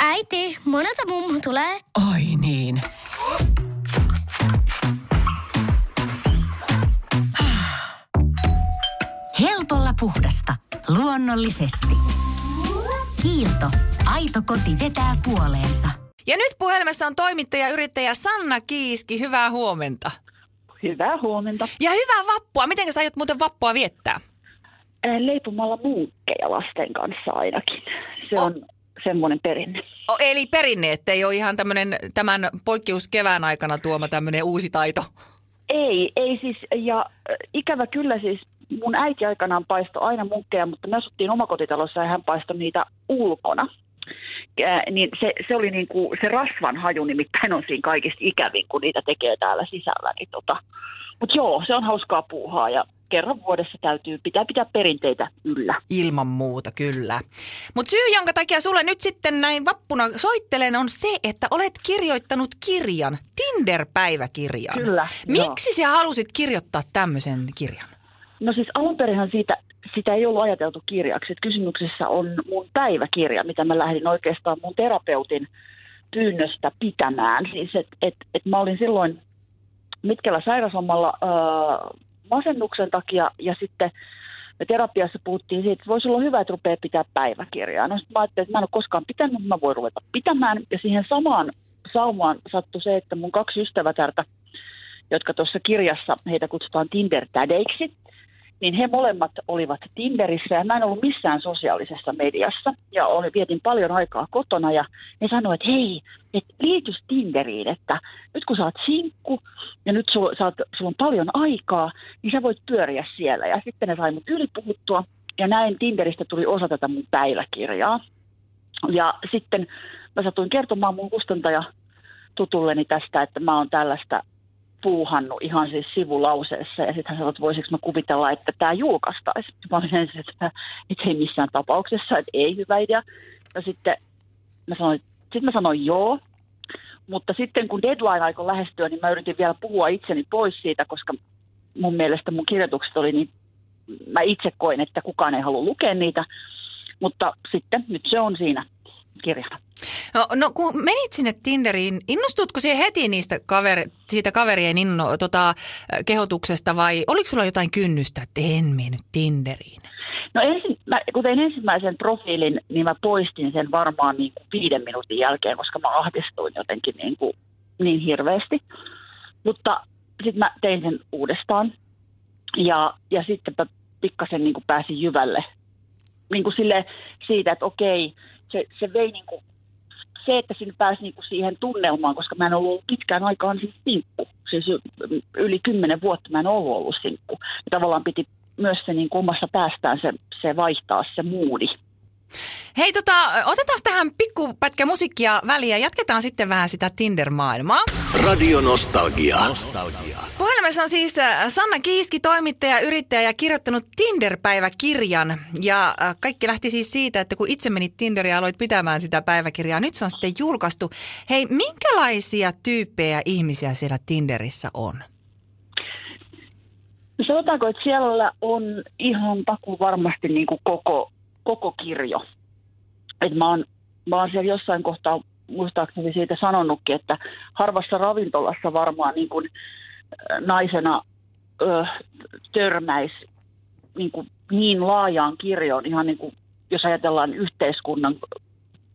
Äiti, monelta mummu tulee? Oi niin. Helpolla puhdasta. Luonnollisesti. Kiilto. Aito koti vetää puoleensa. Ja nyt puhelimessa on toimittaja yrittäjä Sanna Kiiski. Hyvää huomenta. Hyvää huomenta. Ja hyvää vappua. Miten sä aiot muuten vappua viettää? Leipomalla muukkeja lasten kanssa ainakin. Se on semmoinen perinne. O, eli perinne, ettei ole ihan tämmönen, tämän poikkeuskevään aikana tuoma tämmöinen uusi taito. Ei, ei siis, ja äh, ikävä kyllä siis mun äiti aikanaan paistoi aina munkkeja, mutta me asuttiin omakotitalossa ja hän paistoi niitä ulkona. Äh, niin se, se oli niin kuin, se rasvan haju nimittäin on siinä kaikista ikävin, kun niitä tekee täällä sisällä. Niin tota. Mutta joo, se on hauskaa puuhaa ja kerran vuodessa täytyy pitää pitää perinteitä yllä. Ilman muuta, kyllä. Mutta syy, jonka takia sulle nyt sitten näin vappuna soittelen, on se, että olet kirjoittanut kirjan, Tinder-päiväkirjan. Kyllä, Miksi sä halusit kirjoittaa tämmöisen kirjan? No siis alunperinhän siitä, sitä ei ollut ajateltu kirjaksi. Et kysymyksessä on mun päiväkirja, mitä mä lähdin oikeastaan mun terapeutin pyynnöstä pitämään. Siis et, et, et mä olin silloin Mitkellä sairaslommalla äh, masennuksen takia ja sitten me terapiassa puhuttiin siitä, että voisi olla hyvä, että rupeaa pitää päiväkirjaa. No sitten mä ajattelin, että mä en ole koskaan pitänyt, mutta mä voin ruveta pitämään. Ja siihen samaan saumaan sattui se, että mun kaksi ystävätärtä, jotka tuossa kirjassa, heitä kutsutaan Tinder-tädeiksi, niin he molemmat olivat Tinderissä ja mä en ollut missään sosiaalisessa mediassa ja oli, vietin paljon aikaa kotona ja ne sanoivat, että hei, et liitys Tinderiin, että nyt kun sä oot sinkku ja nyt sulla, sä oot, sulla on paljon aikaa, niin sä voit pyöriä siellä. Ja sitten ne sai mut ylipuhuttua ja näin Tinderistä tuli osa tätä mun päiväkirjaa. Ja sitten mä satuin kertomaan mun kustantaja tutulleni tästä, että mä oon tällaista puuhannut ihan siis sivulauseessa ja sitten hän sanoi, että voisiko mä kuvitella, että tämä julkaistaisiin. Mä olin ensin, että, että ei missään tapauksessa, että ei hyvä idea. Ja sitten mä sanoin, sitten mä sanoin joo, mutta sitten kun deadline aikoi lähestyä, niin mä yritin vielä puhua itseni pois siitä, koska mun mielestä mun kirjoitukset oli niin, mä itse koin, että kukaan ei halua lukea niitä, mutta sitten nyt se on siinä kirjana. No, no kun menit sinne Tinderiin, innostutko siihen heti niistä kaveri, siitä kaverien inno, tota, kehotuksesta vai oliko sulla jotain kynnystä, että en mennyt Tinderiin? No ensin, mä, kun tein ensimmäisen profiilin, niin mä poistin sen varmaan niin kuin viiden minuutin jälkeen, koska mä ahdistuin jotenkin niin, kuin, niin hirveästi. Mutta sitten mä tein sen uudestaan ja, ja sitten mä pikkasen niin kuin pääsin jyvälle niin kuin sille siitä, että okei, se, se vei niin kuin se, että sinne pääsi niinku siihen tunnelmaan, koska mä en ollut pitkään aikaan siis sinkku. Siis yli kymmenen vuotta mä en ollut ollut sinkku. Ja tavallaan piti myös se niin omassa päästään se, se vaihtaa se muudi. Hei, tota, otetaan tähän pikkupätkä musiikkia väliä. Jatketaan sitten vähän sitä Tinder-maailmaa. Radio Nostalgia. Nostalgia. Puhelimessa on siis äh, Sanna Kiiski, toimittaja, yrittäjä ja kirjoittanut Tinder-päiväkirjan. Ja äh, kaikki lähti siis siitä, että kun itse menit Tinderiin ja aloit pitämään sitä päiväkirjaa, nyt se on sitten julkaistu. Hei, minkälaisia tyyppejä ihmisiä siellä Tinderissä on? No sanotaanko, että siellä on ihan taku varmasti niin kuin koko, koko kirjo. Et mä, oon, mä oon siellä jossain kohtaa muistaakseni siitä sanonutkin, että harvassa ravintolassa varmaan niin kuin naisena ö, törmäisi niin, kuin niin laajaan kirjoon, ihan niin kuin, jos ajatellaan yhteiskunnan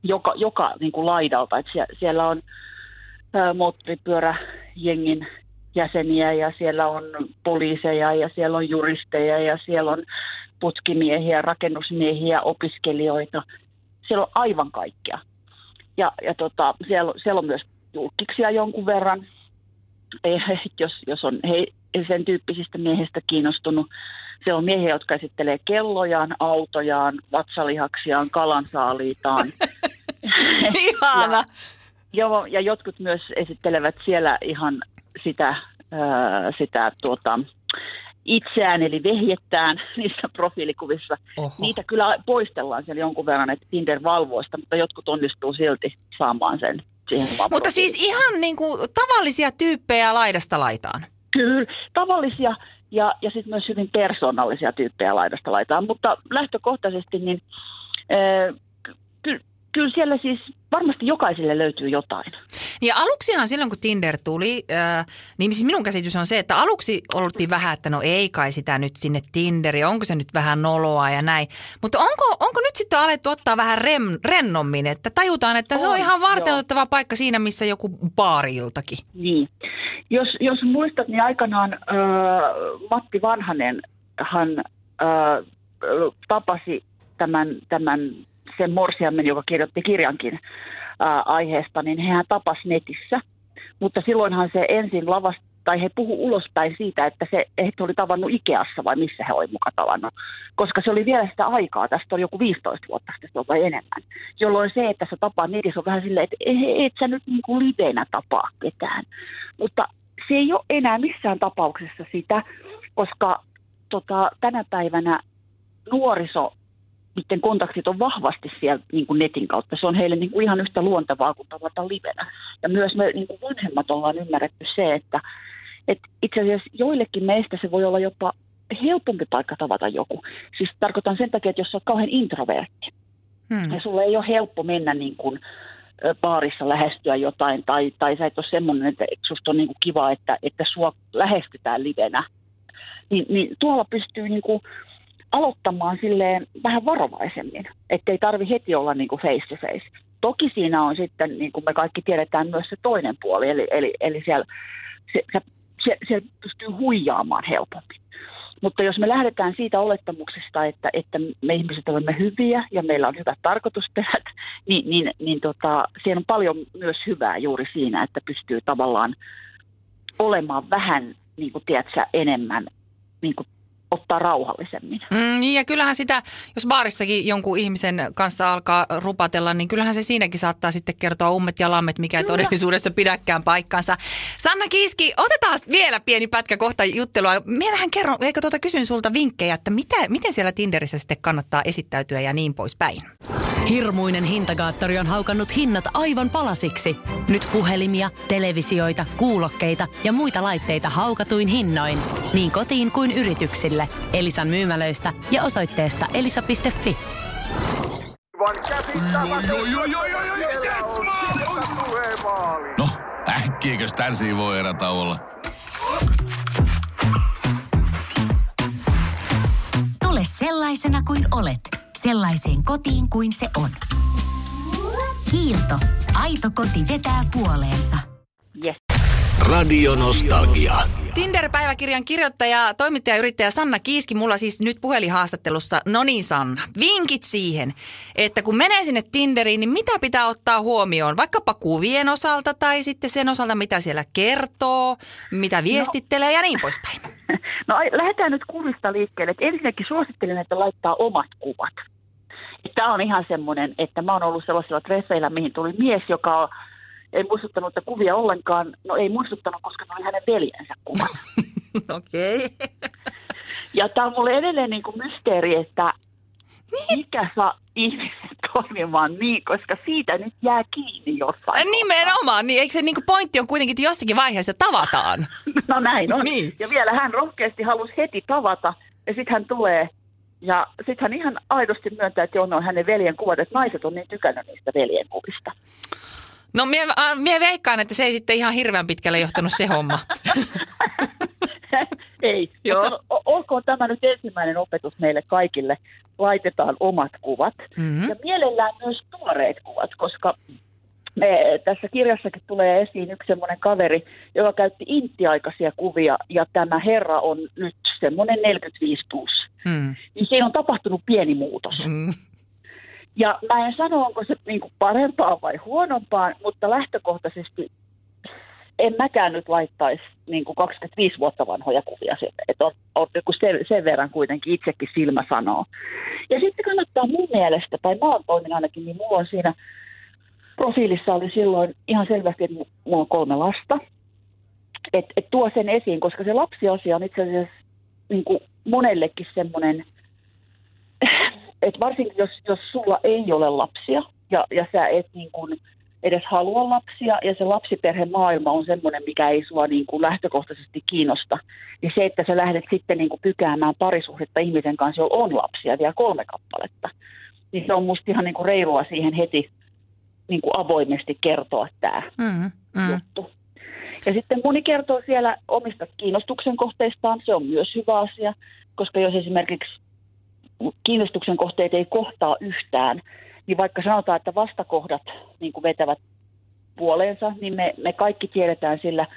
joka, joka niin kuin laidalta. Että siellä, siellä on moottoripyöräjengin jäseniä ja siellä on poliiseja ja siellä on juristeja ja siellä on putkimiehiä, rakennusmiehiä, opiskelijoita. Siellä on aivan kaikkea. Ja, ja tota, siellä, siellä on myös julkiksia jonkun verran, jos, jos on he, sen tyyppisistä miehistä kiinnostunut. Siellä on miehiä, jotka esittelee kellojaan, autojaan, vatsalihaksiaan, kalansaaliitaan. Ihana! ja, joo, ja jotkut myös esittelevät siellä ihan sitä, ää, sitä tuota, itseään, eli vehjettään niissä profiilikuvissa. Oho. Niitä kyllä poistellaan siellä jonkun verran, että Tinder valvoo sitä, mutta jotkut onnistuu silti saamaan sen siihen Mutta siis ihan niin kuin tavallisia tyyppejä laidasta laitaan. Kyllä, tavallisia ja, ja sitten myös hyvin persoonallisia tyyppejä laidasta laitaan. Mutta lähtökohtaisesti niin äh, ky- kyllä siellä siis varmasti jokaiselle löytyy jotain. Ja aluksihan silloin, kun Tinder tuli, äh, niin siis minun käsitys on se, että aluksi oltiin vähän, että no ei kai sitä nyt sinne Tinderiin, onko se nyt vähän noloa ja näin. Mutta onko, onko nyt sitten alettu ottaa vähän rem, rennommin, että tajutaan, että on, se on ihan varteutettava paikka siinä, missä joku baariltakin. Niin. Jos, jos muistat, niin aikanaan äh, Matti Vanhanen hän äh, tapasi tämän, tämän sen morsiammen, joka kirjoitti kirjankin ää, aiheesta, niin hän tapasi netissä. Mutta silloinhan se ensin lavasta, tai he puhu ulospäin siitä, että se, he oli tavannut Ikeassa vai missä he olivat mukaan tavannut. Koska se oli vielä sitä aikaa, tästä on joku 15 vuotta sitten vai enemmän. Jolloin se, että sä tapaa netissä on vähän silleen, että et, et sä nyt niin kuin livenä tapaa ketään. Mutta se ei ole enää missään tapauksessa sitä, koska tota, tänä päivänä nuoriso niiden kontaktit on vahvasti siellä niin kuin netin kautta. Se on heille niin kuin ihan yhtä luontevaa kuin tavata livenä. Ja myös me niin kuin vanhemmat ollaan ymmärretty se, että, että itse asiassa joillekin meistä se voi olla jopa helpompi paikka tavata joku. Siis tarkoitan sen takia, että jos olet kauhean introvertti hmm. ja sulle ei ole helppo mennä niin kuin baarissa lähestyä jotain, tai, tai sä et ole semmoinen, että susta on niin kuin kiva, että, että sua lähestytään livenä, niin, niin tuolla pystyy niin kuin aloittamaan silleen vähän varovaisemmin, ettei tarvi heti olla niin kuin face to face. Toki siinä on sitten, niin kuin me kaikki tiedetään, myös se toinen puoli, eli, eli, eli siellä, se, se, se, siellä pystyy huijaamaan helpommin. Mutta jos me lähdetään siitä olettamuksesta, että, että me ihmiset olemme hyviä ja meillä on hyvät tarkoitusperät, niin, niin, niin tota, siellä on paljon myös hyvää juuri siinä, että pystyy tavallaan olemaan vähän, niin kuin tiedätkö, enemmän niin kuin ottaa rauhallisemmin. Mm, niin ja kyllähän sitä, jos baarissakin jonkun ihmisen kanssa alkaa rupatella, niin kyllähän se siinäkin saattaa sitten kertoa ummet ja lammet, mikä ei todellisuudessa pidäkään paikkansa. Sanna Kiiski, otetaan vielä pieni pätkä kohta juttelua. Minä vähän kerron, eikö tuota kysyn sulta vinkkejä, että mitä, miten siellä Tinderissä sitten kannattaa esittäytyä ja niin poispäin. Hirmuinen hintakaattori on haukannut hinnat aivan palasiksi. Nyt puhelimia, televisioita, kuulokkeita ja muita laitteita haukatuin hinnoin. Niin kotiin kuin yrityksille. Elisan myymälöistä ja osoitteesta elisa.fi. No, äkkiäkös tän voi erätauolla? Tule sellaisena kuin olet, sellaiseen kotiin kuin se on. Kiilto. Aito koti vetää puoleensa. Yes. Radio Nostalgia. Tinder-päiväkirjan kirjoittaja, toimittaja yrittäjä Sanna Kiiski mulla siis nyt puhelinhaastattelussa. No niin Sanna, vinkit siihen, että kun menee sinne Tinderiin, niin mitä pitää ottaa huomioon? Vaikkapa kuvien osalta tai sitten sen osalta, mitä siellä kertoo, mitä viestittelee no. ja niin poispäin. No lähdetään nyt kuvista liikkeelle. Et ensinnäkin suosittelen, että laittaa omat kuvat. Tämä on ihan semmoinen, että mä oon ollut sellaisilla treffeillä, mihin tuli mies, joka ei muistuttanut että kuvia ollenkaan. No ei muistuttanut, koska ne oli hänen veljensä kuvat. Okei. Okay. Ja tämä on mulle edelleen niin kuin mysteeri, että niin. mikä saa ihmiset toimimaan niin, koska siitä nyt jää kiinni jossain. Nimenomaan, niin eikö se niin kuin pointti on kuitenkin, että jossakin vaiheessa tavataan? no näin on. Niin. Ja vielä hän rohkeasti halusi heti tavata, ja sitten hän tulee ja sitten hän ihan aidosti myöntää, että joo, on hänen veljen kuvat, että naiset on niin tykännyt niistä veljen kuvista. No mie, mie veikkaan, että se ei sitten ihan hirveän pitkälle johtanut se homma. ei. Joo. olkoon tämä nyt ensimmäinen opetus meille kaikille. Laitetaan omat kuvat. Mm-hmm. Ja mielellään myös tuoreet kuvat, koska me, tässä kirjassakin tulee esiin yksi semmoinen kaveri, joka käytti intiaikaisia kuvia, ja tämä herra on nyt semmoinen 45 plus. Mm. Niin siinä on tapahtunut pieni muutos. Mm. Ja mä en sano, onko se niin kuin parempaa vai huonompaa, mutta lähtökohtaisesti en mäkään nyt laittaisi niin kuin 25 vuotta vanhoja kuvia sinne. Että on, on sen, sen verran kuitenkin itsekin silmä sanoo. Ja sitten kannattaa mun mielestä, tai mä oon toimin ainakin, niin mulla on siinä profiilissa oli silloin ihan selvästi, että mulla on kolme lasta. Että et tuo sen esiin, koska se lapsiasia on itse asiassa niin kuin monellekin semmoinen – että varsinkin jos, jos sulla ei ole lapsia ja, ja sä et niin kuin edes halua lapsia ja se lapsiperhemaailma on semmoinen, mikä ei sua niin kuin lähtökohtaisesti kiinnosta. Ja se, että sä lähdet sitten niin kuin pykäämään parisuhdetta ihmisen kanssa, jolla on lapsia vielä kolme kappaletta, niin se on musta ihan niin kuin reilua siihen heti niin kuin avoimesti kertoa tämä Mm, mm. juttu. Ja sitten moni kertoo siellä omista kiinnostuksen kohteistaan, se on myös hyvä asia, koska jos esimerkiksi kiinnostuksen kohteet ei kohtaa yhtään, niin vaikka sanotaan, että vastakohdat niin kuin vetävät puoleensa, niin me, me kaikki tiedetään sillä,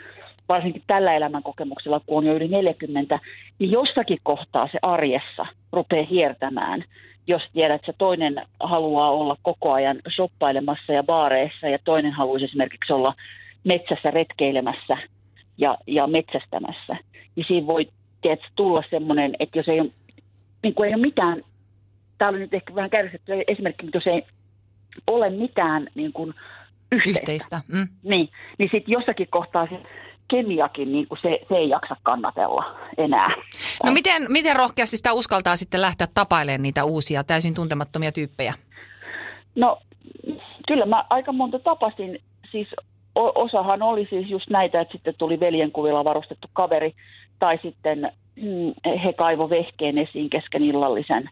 varsinkin tällä elämänkokemuksella, kun on jo yli 40, niin jossakin kohtaa se arjessa rupeaa hiertämään. Jos tiedät, että se toinen haluaa olla koko ajan shoppailemassa ja baareissa ja toinen haluaisi esimerkiksi olla metsässä retkeilemässä ja, ja metsästämässä, niin siinä voi tiedätkö, tulla semmoinen, että jos ei ole, niin kuin ei ole mitään, tämä oli nyt ehkä vähän kärjistetty esimerkki, mutta jos ei ole mitään niin kuin yhteistä, Yhteistä. Mm. niin, niin sitten jossakin kohtaa se kemiakin, niin kuin se, se ei jaksa kannatella enää. No miten, miten rohkeasti sitä uskaltaa sitten lähteä tapailemaan niitä uusia, täysin tuntemattomia tyyppejä? No kyllä mä aika monta tapasin, siis osahan oli siis just näitä, että sitten tuli veljenkuvilla varustettu kaveri, tai sitten mm, he kaivo vehkeen esiin kesken illallisen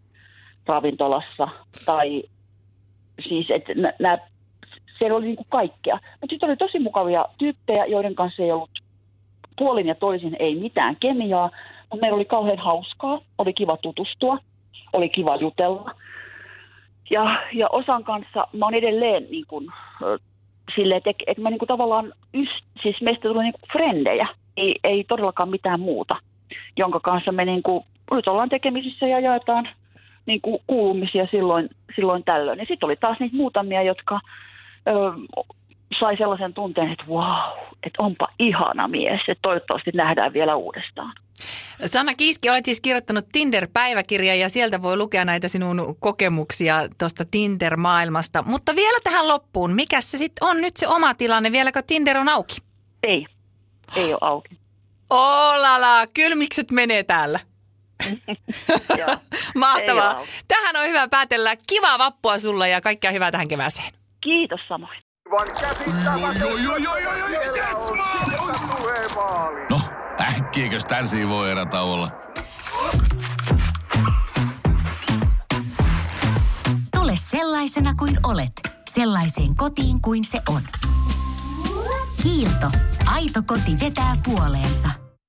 ravintolassa, tai siis että nä- nää, siellä oli niinku kaikkea. Mutta sitten oli tosi mukavia tyyppejä, joiden kanssa ei ollut puolin ja toisin ei mitään kemiaa, mutta meillä oli kauhean hauskaa, oli kiva tutustua, oli kiva jutella. Ja, ja osan kanssa mä oon edelleen niin kuin, ö, silleen, että, että mä niin kuin tavallaan, yst, siis meistä tulee niin kuin frendejä, ei, ei todellakaan mitään muuta, jonka kanssa me niin kuin, nyt ollaan tekemisissä ja jaetaan niin kuin kuulumisia silloin, silloin tällöin. Ja sitten oli taas niitä muutamia, jotka ö, sai sellaisen tunteen, että wow, että onpa ihana mies, että toivottavasti nähdään vielä uudestaan. Sanna Kiiski, olet siis kirjoittanut Tinder-päiväkirjan ja sieltä voi lukea näitä sinun kokemuksia tuosta Tinder-maailmasta. Mutta vielä tähän loppuun, mikä se sitten on nyt se oma tilanne? Vieläkö Tinder on auki? Ei, ei ole auki. Olala, kylmikset menee täällä. Mahtavaa. Tähän on hyvä päätellä. Kivaa vappua sulla ja kaikkea hyvää tähän kevääseen. Kiitos samoin. No, äkkiäkös tän voi erätä olla? Tule sellaisena kuin olet, sellaiseen kotiin kuin se on. Kiilto. Aito koti vetää puoleensa.